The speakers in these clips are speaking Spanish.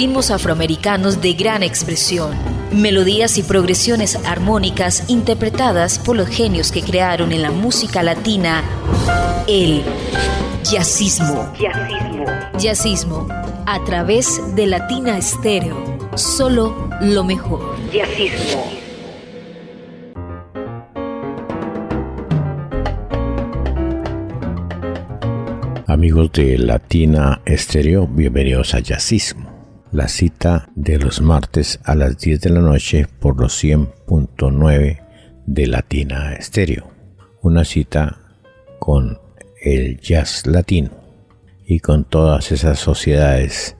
ritmos afroamericanos de gran expresión, melodías y progresiones armónicas interpretadas por los genios que crearon en la música latina el jazzismo. Jazzismo. Jazzismo a través de Latina Estéreo. Solo lo mejor. Jazzismo. Amigos de Latina Estéreo, bienvenidos a Jazzismo. La cita de los martes a las 10 de la noche por los 100.9 de Latina Estéreo. Una cita con el jazz latino y con todas esas sociedades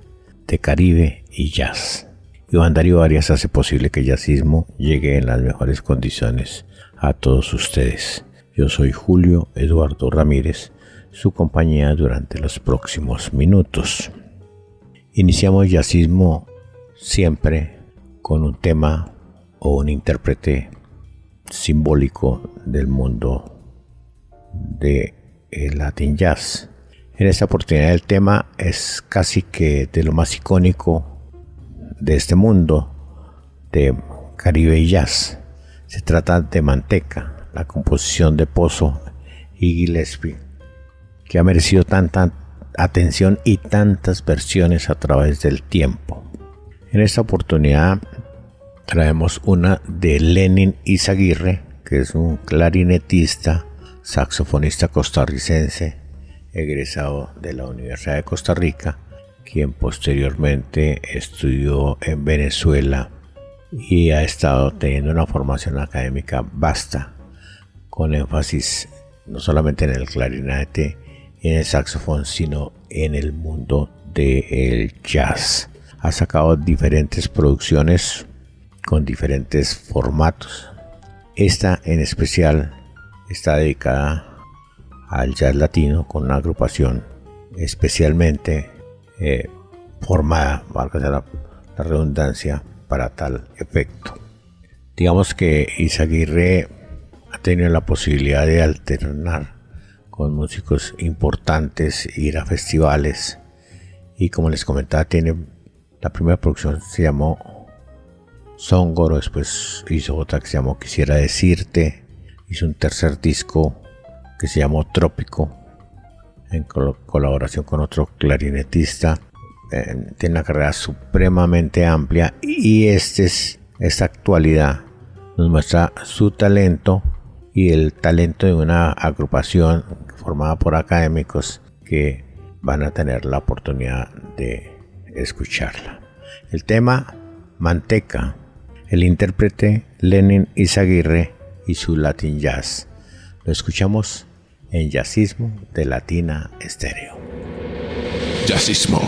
de Caribe y jazz. Iván Darío Arias hace posible que el jazzismo llegue en las mejores condiciones a todos ustedes. Yo soy Julio Eduardo Ramírez su compañía durante los próximos minutos. Iniciamos jazzismo siempre con un tema o un intérprete simbólico del mundo de el Latin Jazz. En esta oportunidad el tema es casi que de lo más icónico de este mundo de Caribe y Jazz. Se trata de Manteca, la composición de Pozo y Gillespie que ha merecido tanta atención y tantas versiones a través del tiempo. En esta oportunidad traemos una de Lenin Izaguirre, que es un clarinetista, saxofonista costarricense, egresado de la Universidad de Costa Rica, quien posteriormente estudió en Venezuela y ha estado teniendo una formación académica vasta, con énfasis no solamente en el clarinete, en el saxofón, sino en el mundo del jazz. Ha sacado diferentes producciones con diferentes formatos. Esta en especial está dedicada al jazz latino con una agrupación especialmente eh, formada, valga la, la redundancia, para tal efecto. Digamos que Isaguirre ha tenido la posibilidad de alternar con músicos importantes, ir a festivales. Y como les comentaba, tiene la primera producción se llamó Songoro, después hizo otra que se llamó Quisiera decirte, hizo un tercer disco que se llamó Trópico, en colaboración con otro clarinetista. Eh, tiene una carrera supremamente amplia y este es, esta actualidad nos muestra su talento y el talento de una agrupación formada por académicos que van a tener la oportunidad de escucharla. El tema Manteca, el intérprete Lenin Izaguirre y su Latin Jazz. Lo escuchamos en Jazzismo de Latina Estéreo. Jazzismo.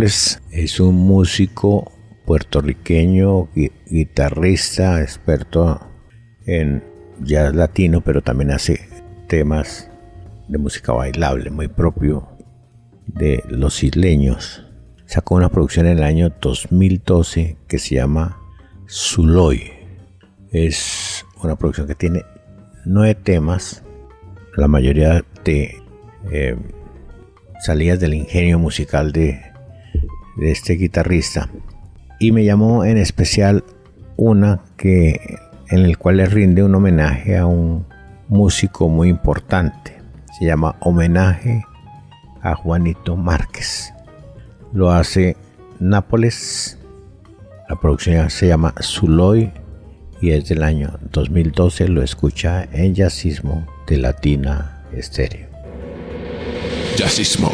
Es un músico puertorriqueño, guitarrista, experto en jazz latino, pero también hace temas de música bailable, muy propio de los isleños. Sacó una producción en el año 2012 que se llama Zuloy. Es una producción que tiene nueve temas, la mayoría de eh, salidas del ingenio musical de, de este guitarrista. Y me llamó en especial una que en el cual le rinde un homenaje a un músico muy importante. Se llama Homenaje a Juanito Márquez. Lo hace Nápoles. La producción se llama Zuloy y es del año 2012. Lo escucha en Jazzismo de Latina Estéreo. Jazzismo.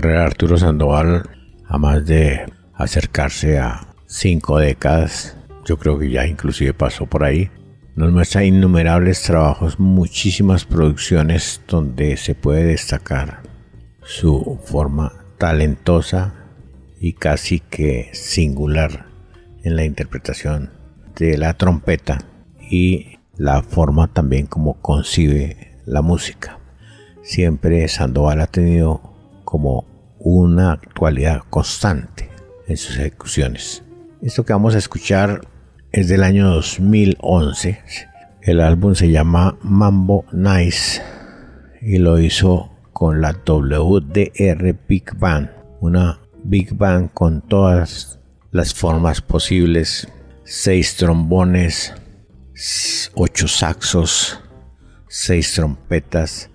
Carrera Arturo Sandoval, a más de acercarse a cinco décadas, yo creo que ya inclusive pasó por ahí, nos muestra innumerables trabajos, muchísimas producciones donde se puede destacar su forma talentosa y casi que singular en la interpretación de la trompeta y la forma también como concibe la música. Siempre Sandoval ha tenido como una actualidad constante en sus ejecuciones. Esto que vamos a escuchar es del año 2011. El álbum se llama Mambo Nice y lo hizo con la WDR Big Band, una Big Band con todas las formas posibles, seis trombones, ocho saxos, seis trompetas,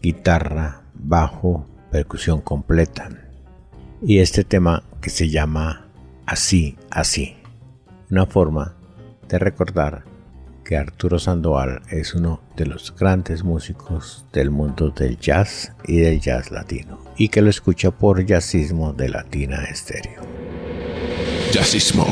guitarra, bajo, percusión completa. Y este tema que se llama Así, así una forma de recordar que Arturo Sandoval es uno de los grandes músicos del mundo del jazz y del jazz latino y que lo escucha por Jazzismo de Latina Estéreo. Jazzismo.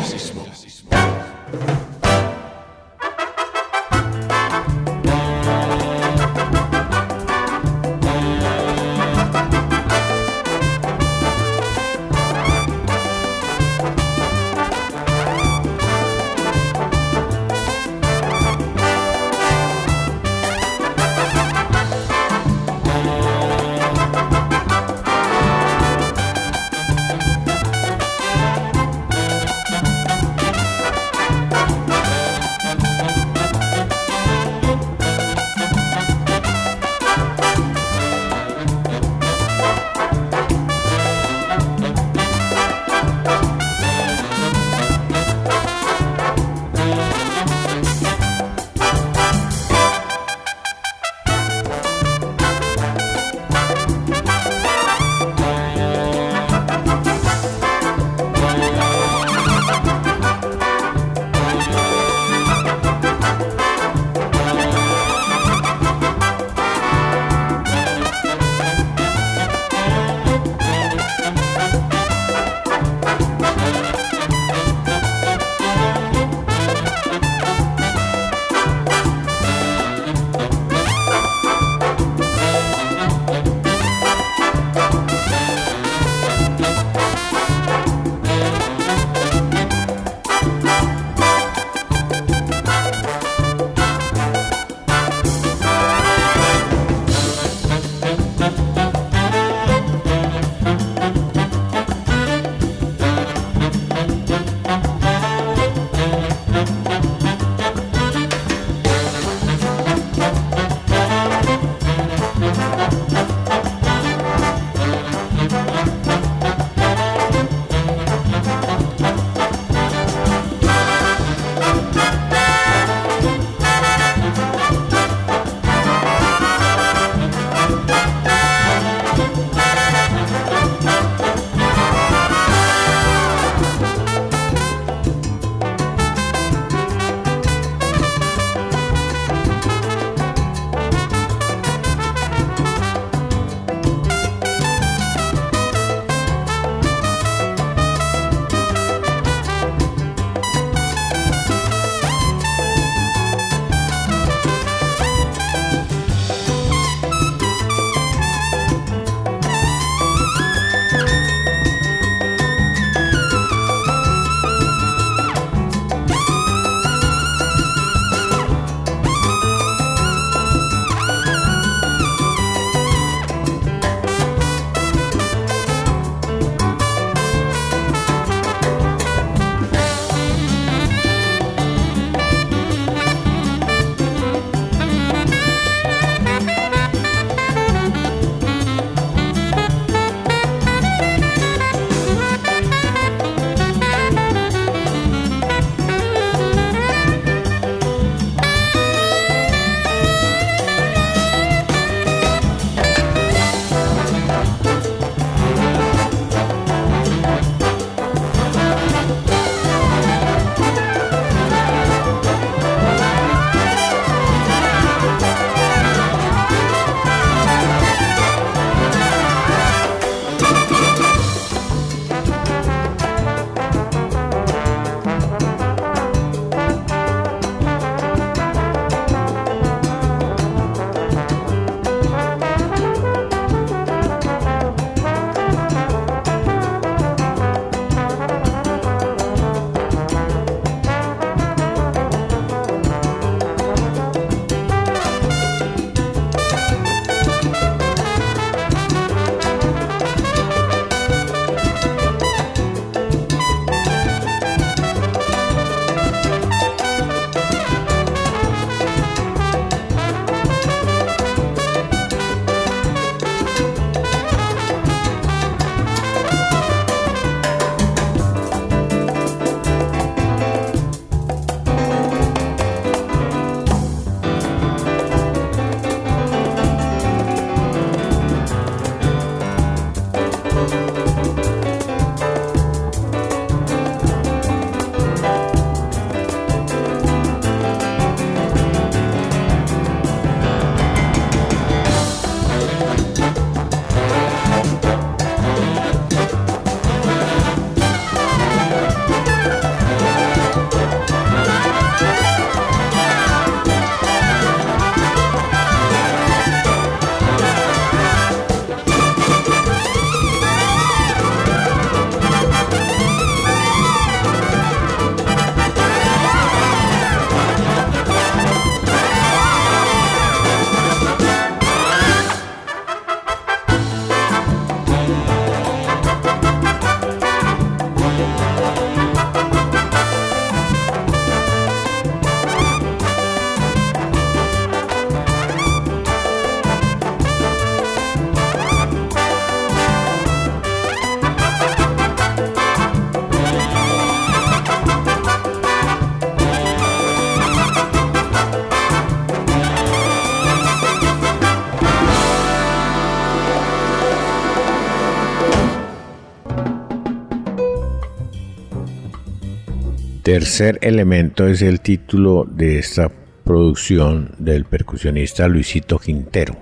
Tercer elemento es el título de esta producción del percusionista Luisito Quintero.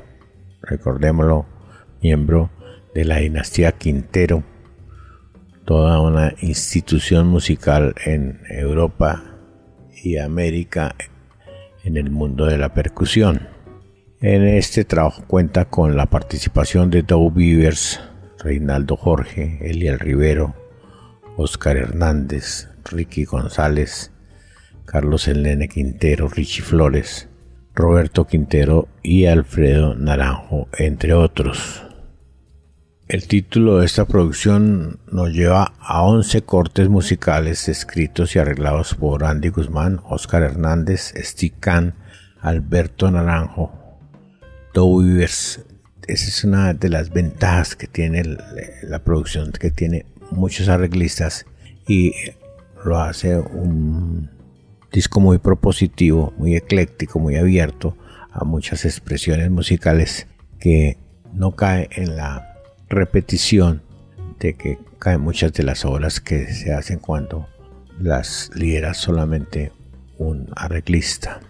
Recordémoslo, miembro de la dinastía Quintero, toda una institución musical en Europa y América en el mundo de la percusión. En este trabajo cuenta con la participación de Dow Beavers, Reinaldo Jorge, Eliel Rivero, Oscar Hernández, Ricky González, Carlos Elene Quintero, Richie Flores, Roberto Quintero y Alfredo Naranjo, entre otros. El título de esta producción nos lleva a 11 cortes musicales escritos y arreglados por Andy Guzmán, Oscar Hernández, Steve Kahn, Alberto Naranjo, Esa es una de las ventajas que tiene la producción, que tiene muchos arreglistas y lo hace un disco muy propositivo, muy ecléctico, muy abierto a muchas expresiones musicales que no cae en la repetición de que caen muchas de las obras que se hacen cuando las lidera solamente un arreglista.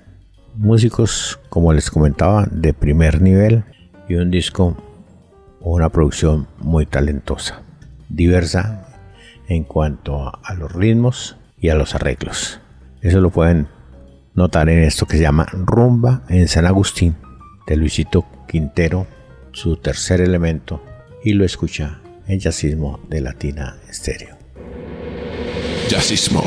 Músicos, como les comentaba, de primer nivel y un disco o una producción muy talentosa, diversa en cuanto a los ritmos y a los arreglos. Eso lo pueden notar en esto que se llama Rumba en San Agustín de Luisito Quintero, su tercer elemento, y lo escucha en Jazzismo de Latina Estéreo. Jazzismo.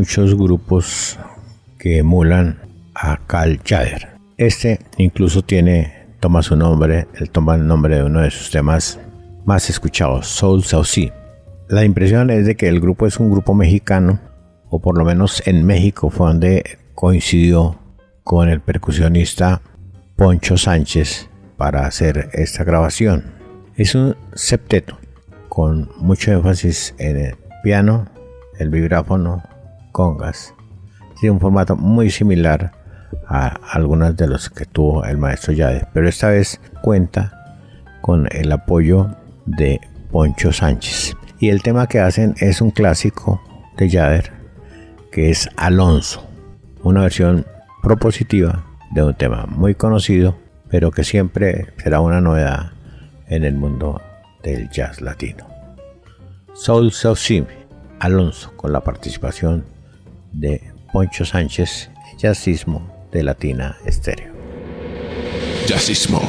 Muchos grupos que emulan a Carl Jader. Este incluso tiene, toma su nombre, él toma el nombre de uno de sus temas más escuchados, Soul South La impresión es de que el grupo es un grupo mexicano, o por lo menos en México fue donde coincidió con el percusionista Poncho Sánchez para hacer esta grabación. Es un septeto con mucho énfasis en el piano, el vibráfono, congas. Tiene un formato muy similar a algunos de los que tuvo el maestro Yade, pero esta vez cuenta con el apoyo de Poncho Sánchez. Y el tema que hacen es un clásico de Yader, que es Alonso, una versión propositiva de un tema muy conocido, pero que siempre será una novedad en el mundo del jazz latino. Soul Sim, Alonso, con la participación de Poncho Sánchez, Jazzismo de Latina Estéreo. Jazzismo.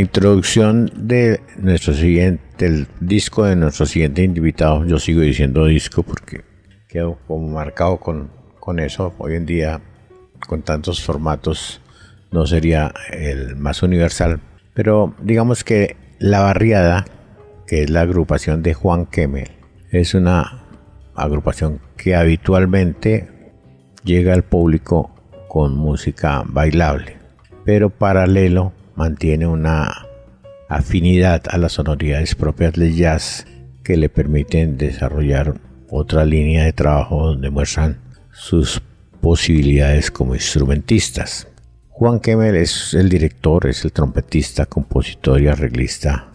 Introducción de nuestro siguiente, disco de nuestro siguiente invitado, yo sigo diciendo disco porque quedo como marcado con, con eso. Hoy en día, con tantos formatos, no sería el más universal. Pero digamos que La Barriada, que es la agrupación de Juan Kemel, es una agrupación que habitualmente llega al público con música bailable, pero paralelo mantiene una afinidad a las sonoridades propias del jazz que le permiten desarrollar otra línea de trabajo donde muestran sus posibilidades como instrumentistas. Juan Kemmel es el director, es el trompetista, compositor y arreglista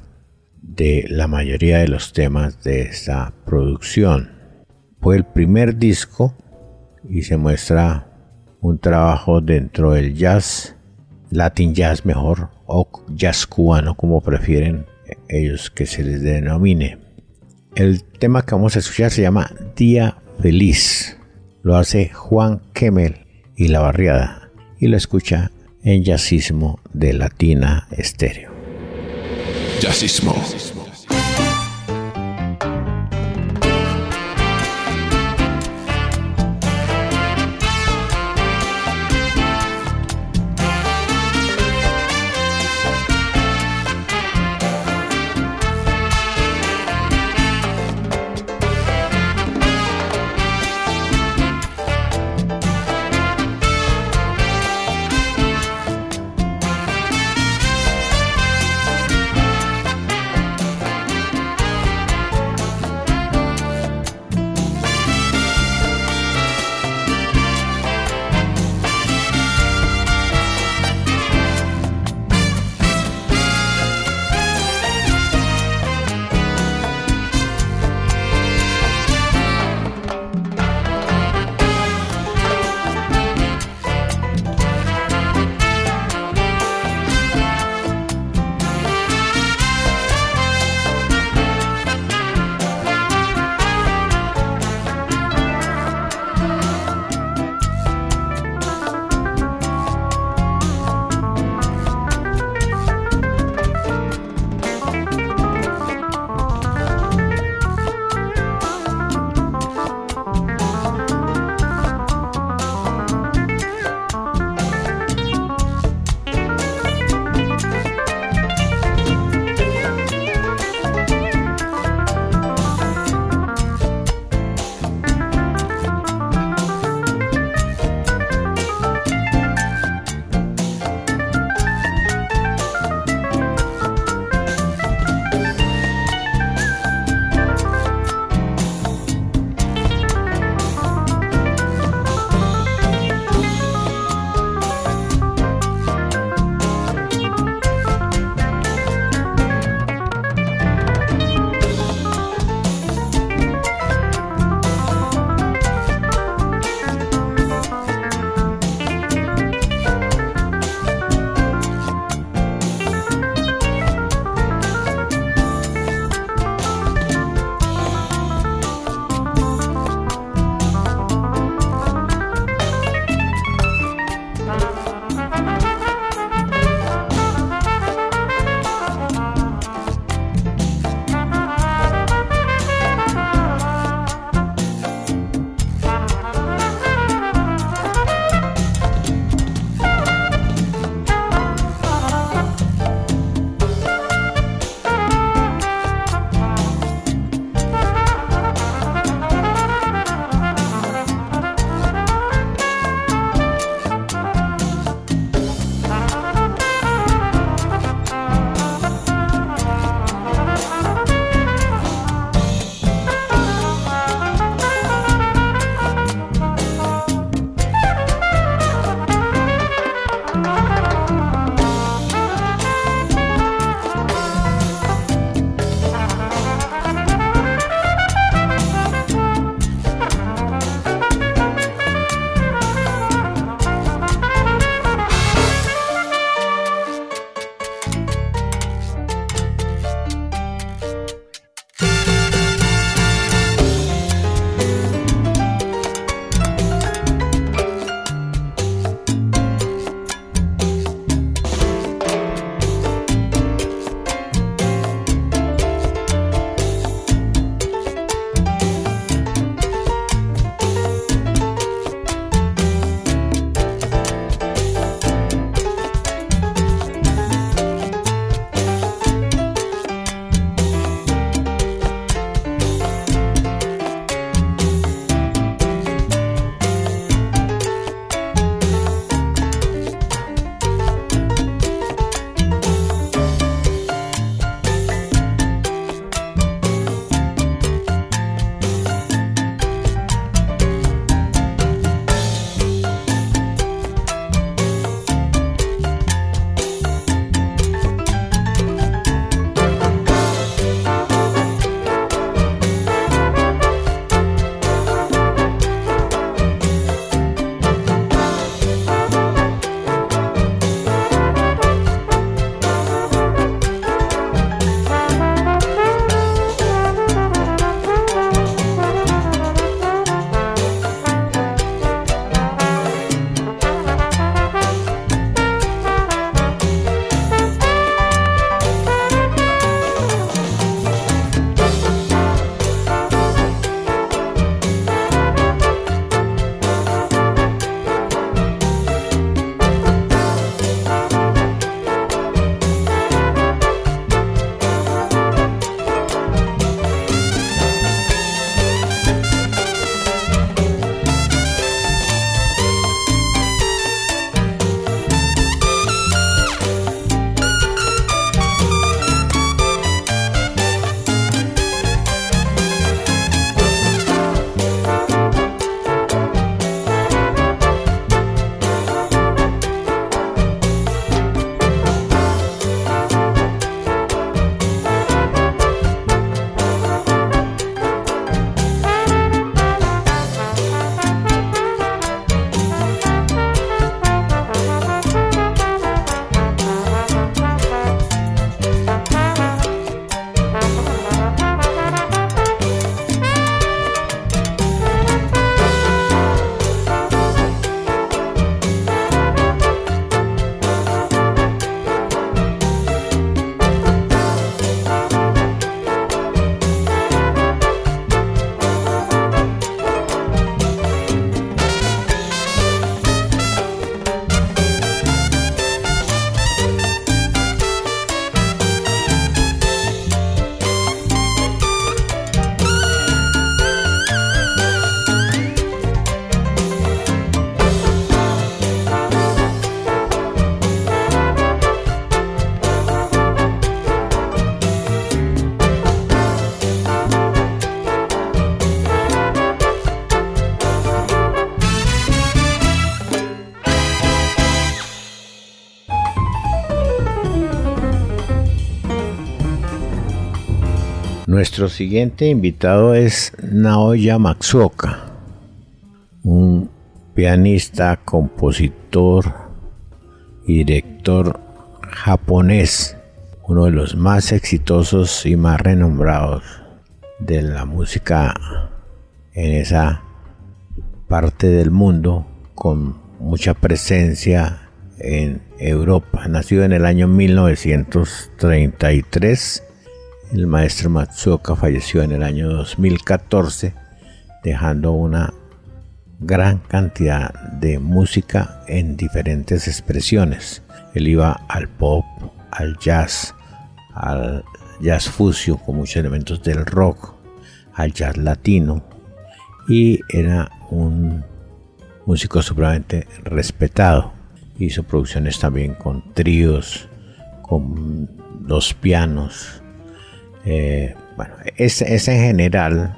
de la mayoría de los temas de esta producción. Fue el primer disco y se muestra un trabajo dentro del jazz, Latin jazz mejor, o jazz cubano como prefieren ellos que se les denomine. El tema que vamos a escuchar se llama Día Feliz. Lo hace Juan Kemel y La Barriada y lo escucha en Jazzismo de Latina Estéreo. Jazzismo. Nuestro siguiente invitado es Naoya Matsuoka, un pianista, compositor y director japonés, uno de los más exitosos y más renombrados de la música en esa parte del mundo con mucha presencia en Europa. Nacido en el año 1933 el maestro Matsuoka falleció en el año 2014, dejando una gran cantidad de música en diferentes expresiones. Él iba al pop, al jazz, al jazz fusion con muchos elementos del rock, al jazz latino y era un músico supremamente respetado. Hizo producciones también con tríos, con dos pianos, eh, bueno, ese, en general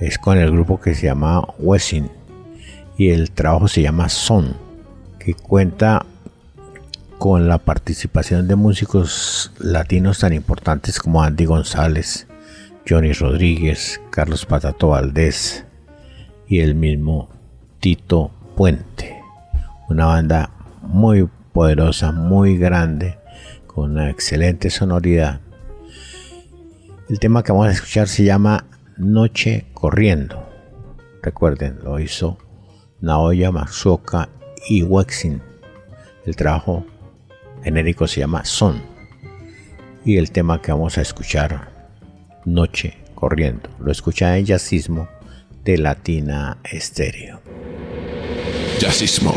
es con el grupo que se llama Wessing y el trabajo se llama Son, que cuenta con la participación de músicos latinos tan importantes como Andy González, Johnny Rodríguez, Carlos Patato Valdés y el mismo Tito Puente. Una banda muy poderosa, muy grande, con una excelente sonoridad el tema que vamos a escuchar se llama Noche Corriendo. Recuerden, lo hizo Naoya Matsuoka y Wexin. El trabajo genérico se llama Son. Y el tema que vamos a escuchar, Noche Corriendo. Lo escucha en Jazzismo de Latina Estéreo. Jazzismo.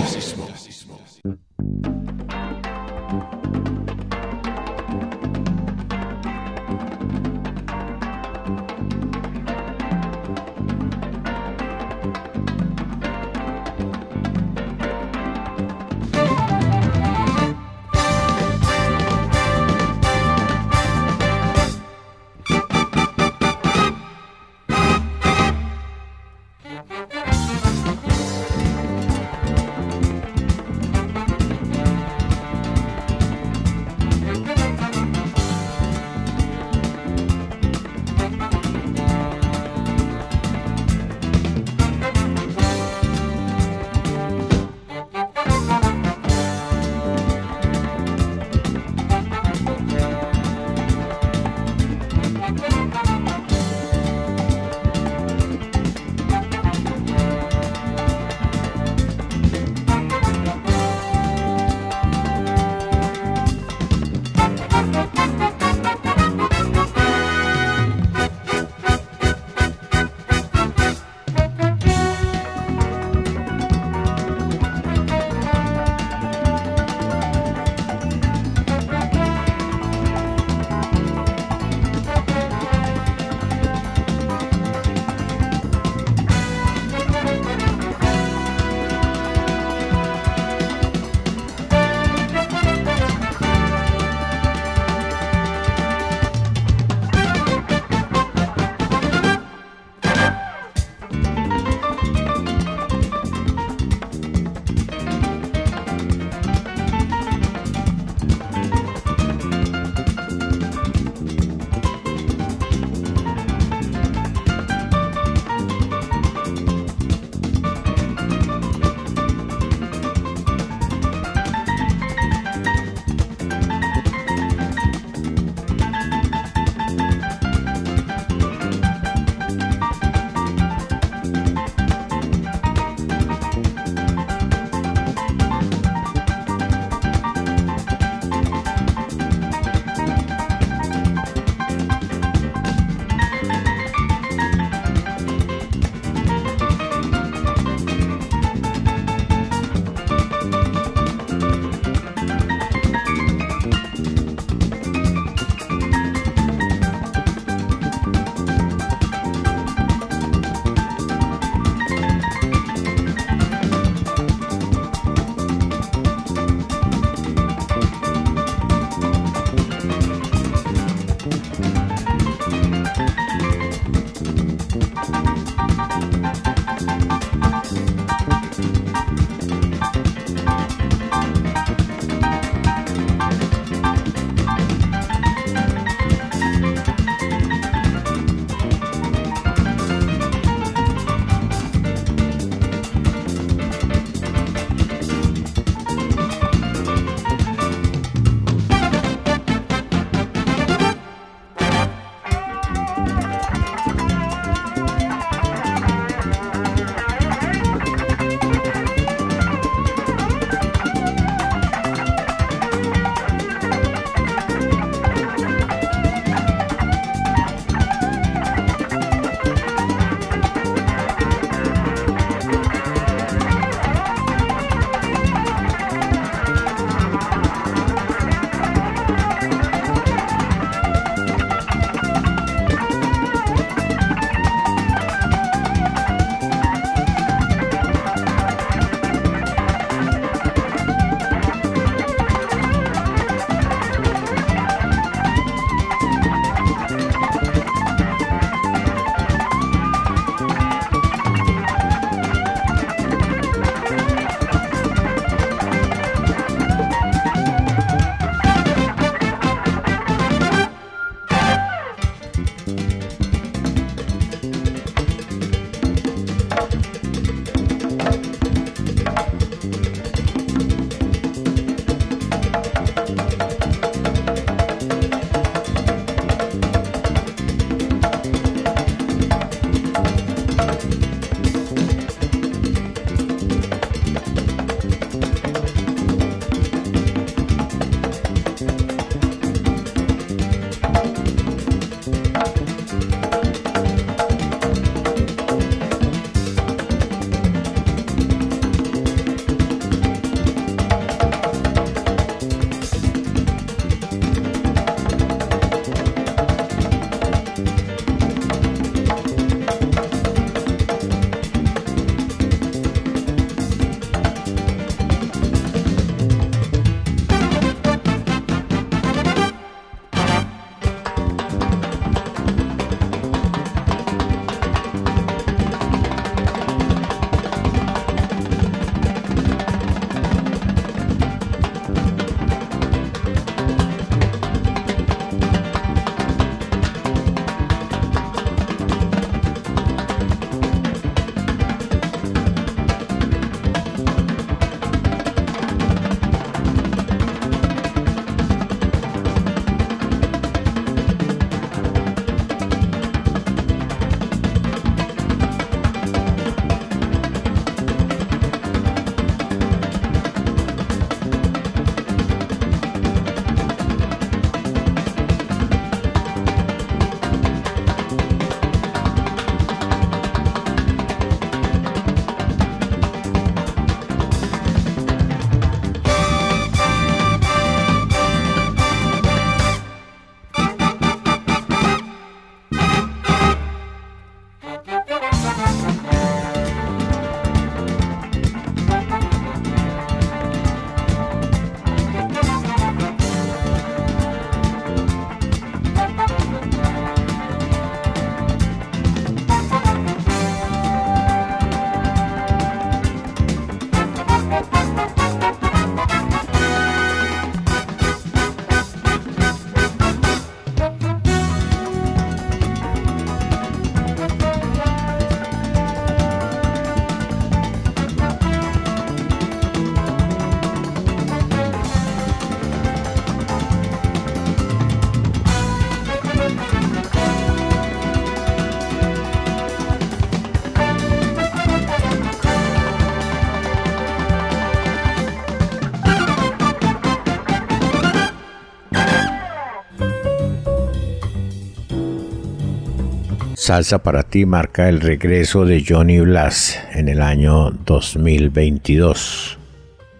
Salsa para ti marca el regreso de Johnny Blas en el año 2022.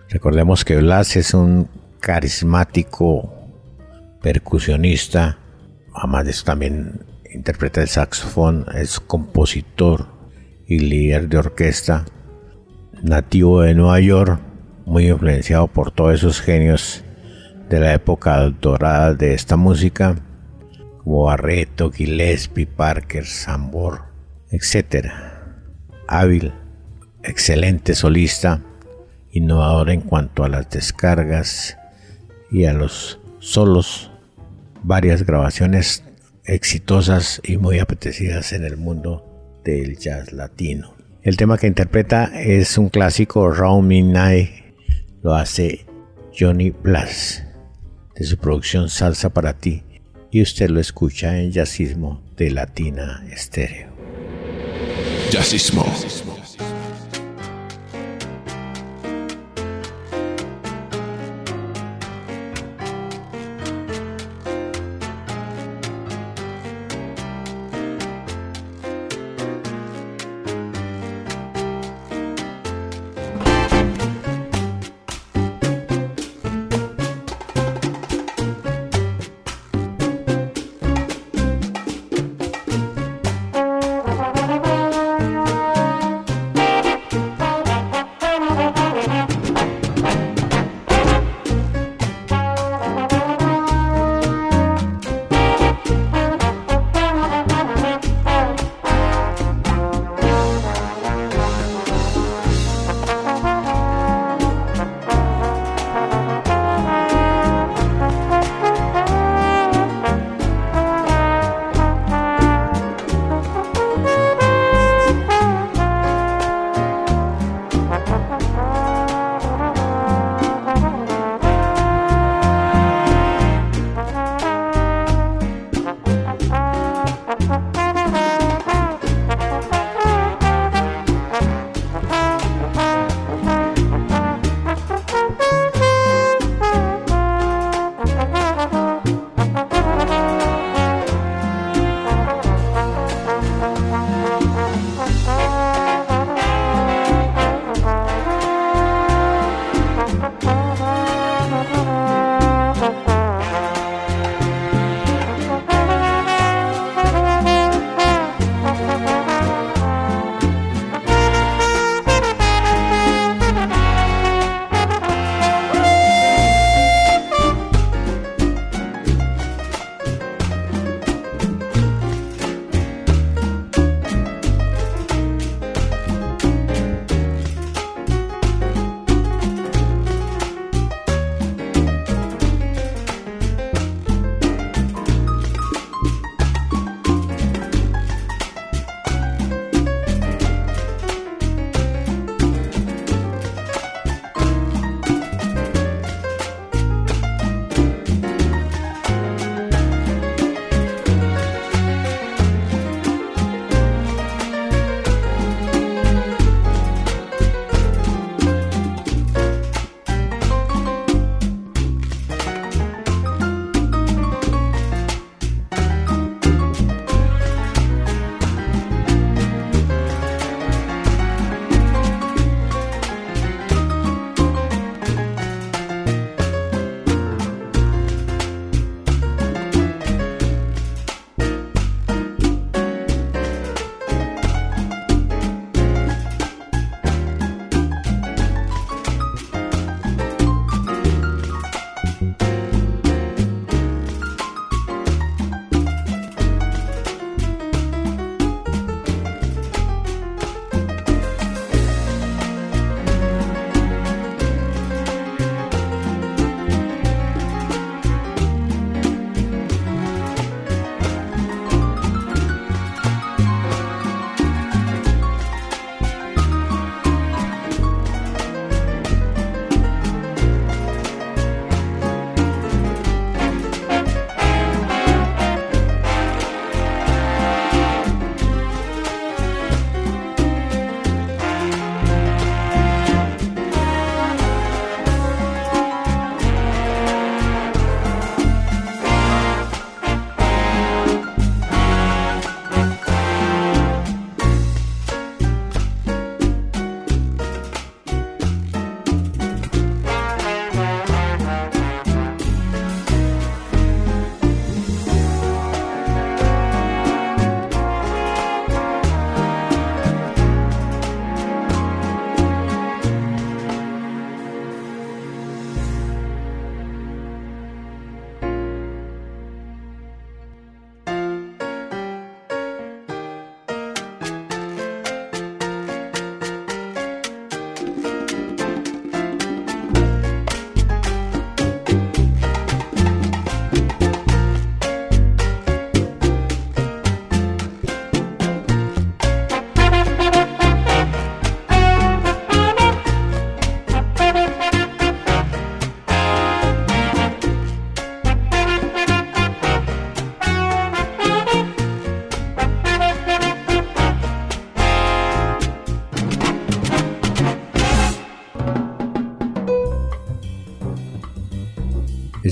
Recordemos que Blas es un carismático percusionista, además de eso también interpreta el saxofón, es compositor y líder de orquesta, nativo de Nueva York, muy influenciado por todos esos genios de la época dorada de esta música como Gillespie, Parker, Sambor, etc. Hábil, excelente solista, innovador en cuanto a las descargas y a los solos, varias grabaciones exitosas y muy apetecidas en el mundo del jazz latino. El tema que interpreta es un clásico Round Midnight, lo hace Johnny Blas de su producción Salsa para ti y usted lo escucha en Jazzismo de Latina Estéreo. Jazzismo.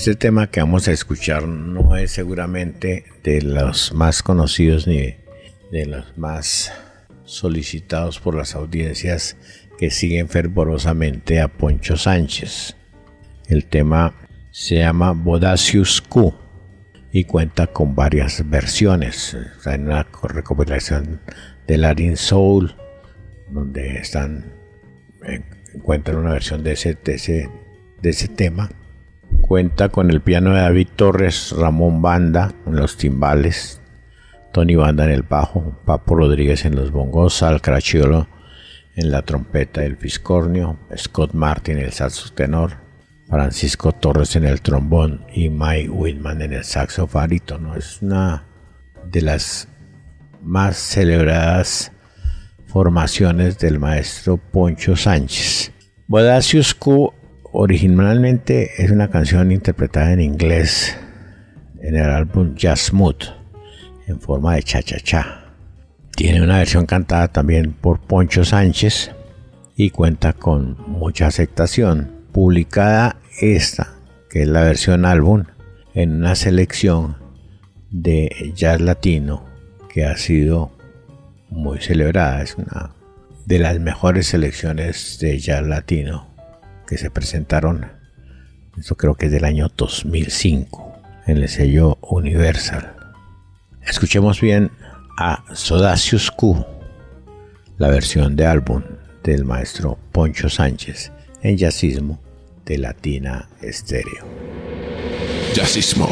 Este tema que vamos a escuchar no es seguramente de los más conocidos ni de los más solicitados por las audiencias que siguen fervorosamente a Poncho Sánchez. El tema se llama Bodacius Q y cuenta con varias versiones. Está en una recopilación de Latin Soul, donde están encuentran una versión de ese, de ese, de ese tema Cuenta con el piano de David Torres, Ramón Banda en los timbales, Tony Banda en el bajo, Papo Rodríguez en los bongos, Sal Crachiolo en la trompeta del fiscornio, Scott Martin en el saxo tenor, Francisco Torres en el trombón y Mike Whitman en el saxo. Es una de las más celebradas formaciones del maestro Poncho Sánchez. Originalmente es una canción interpretada en inglés en el álbum Jazz Mood en forma de cha-cha-cha. Tiene una versión cantada también por Poncho Sánchez y cuenta con mucha aceptación. Publicada esta, que es la versión álbum, en una selección de jazz latino que ha sido muy celebrada. Es una de las mejores selecciones de jazz latino que se presentaron, esto creo que es del año 2005, en el sello Universal. Escuchemos bien a Sodacius Q, la versión de álbum del maestro Poncho Sánchez en jazzismo de Latina Estéreo. Jazzismo.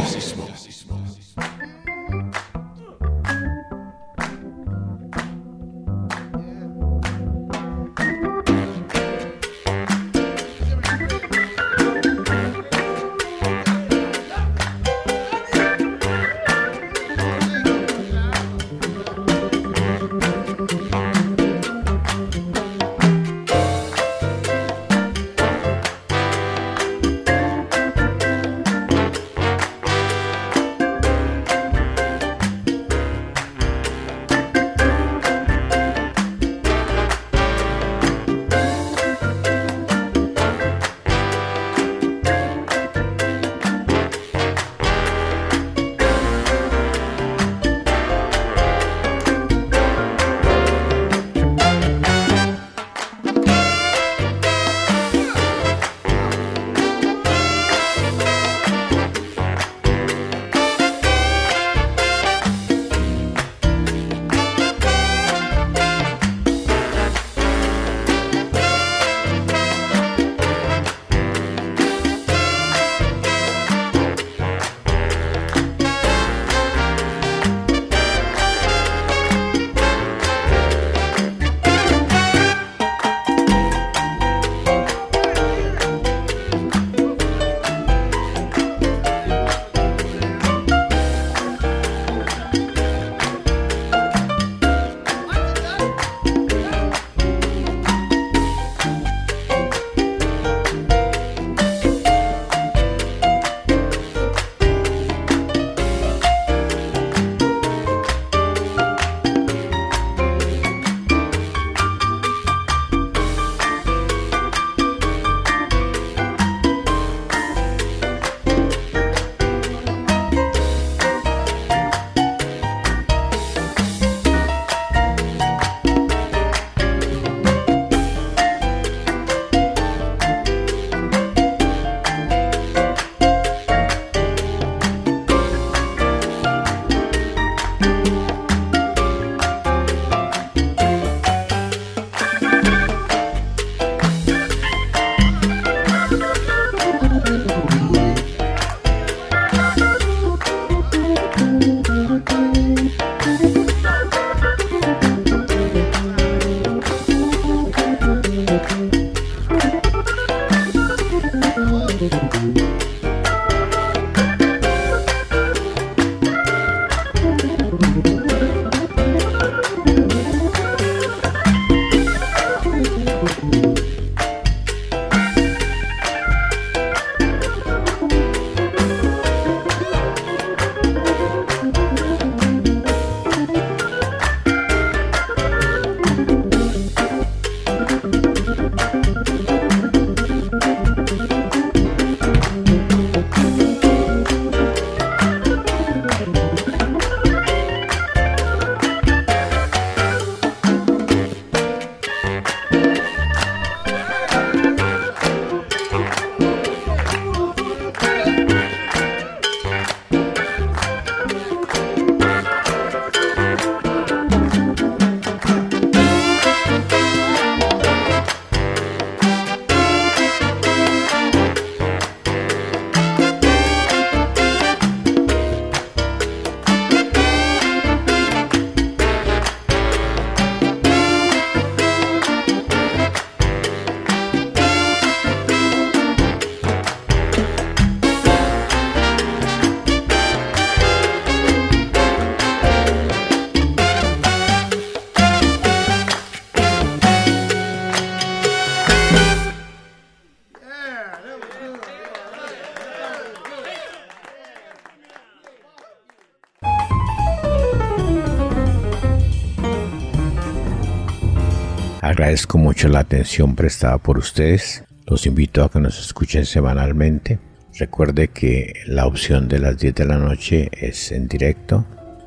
Agradezco mucho la atención prestada por ustedes. Los invito a que nos escuchen semanalmente. Recuerde que la opción de las 10 de la noche es en directo,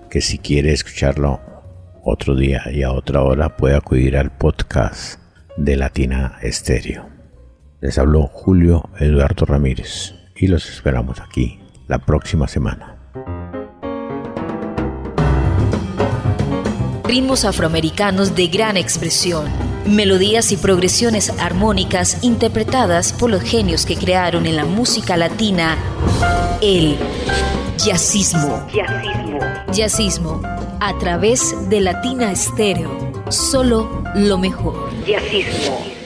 que si quiere escucharlo otro día y a otra hora puede acudir al podcast de Latina Estéreo. Les habló Julio Eduardo Ramírez y los esperamos aquí la próxima semana. Ritmos afroamericanos de gran expresión, melodías y progresiones armónicas interpretadas por los genios que crearon en la música latina el jazzismo. Jazzismo. Jazzismo a través de Latina Estéreo. Solo lo mejor. Jazzismo.